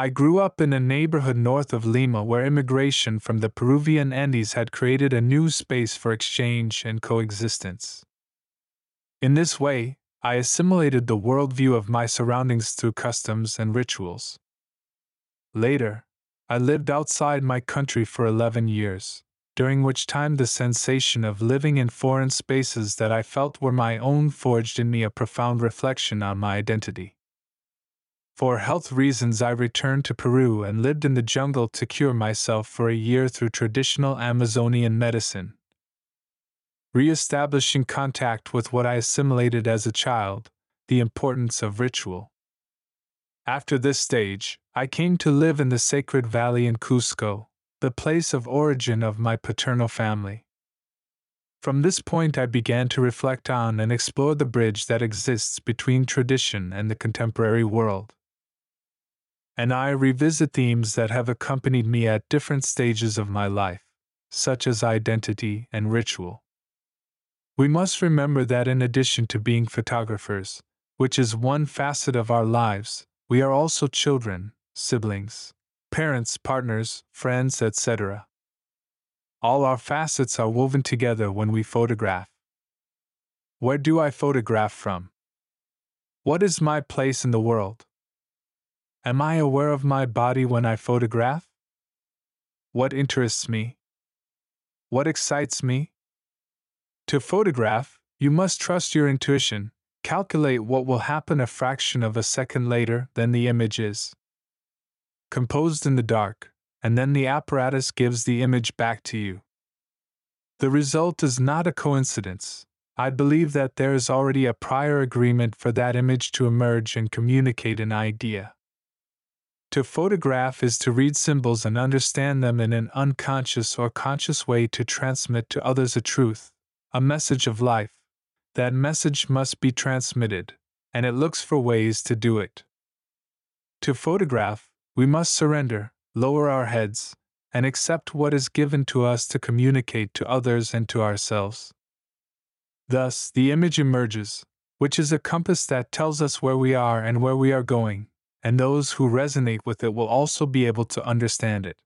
I grew up in a neighborhood north of Lima where immigration from the Peruvian Andes had created a new space for exchange and coexistence. In this way, I assimilated the worldview of my surroundings through customs and rituals. Later, I lived outside my country for 11 years, during which time the sensation of living in foreign spaces that I felt were my own forged in me a profound reflection on my identity. For health reasons, I returned to Peru and lived in the jungle to cure myself for a year through traditional Amazonian medicine. Re establishing contact with what I assimilated as a child, the importance of ritual. After this stage, I came to live in the sacred valley in Cusco, the place of origin of my paternal family. From this point, I began to reflect on and explore the bridge that exists between tradition and the contemporary world and I revisit themes that have accompanied me at different stages of my life, such as identity and ritual. We must remember that in addition to being photographers, which is one facet of our lives, we are also children, siblings, parents, partners, friends, etc. All our facets are woven together when we photograph. Where do I photograph from? What is my place in the world? Am I aware of my body when I photograph? What interests me? What excites me? To photograph, you must trust your intuition, calculate what will happen a fraction of a second later than the image is. Composed in the dark, and then the apparatus gives the image back to you. The result is not a coincidence. I believe that there is already a prior agreement for that image to emerge and communicate an idea. To photograph is to read symbols and understand them in an unconscious or conscious way to transmit to others a truth, a message of life. That message must be transmitted, and it looks for ways to do it. To photograph, we must surrender, lower our heads, and accept what is given to us to communicate to others and to ourselves. Thus, the image emerges, which is a compass that tells us where we are and where we are going, and those who resonate with it will also be able to understand it.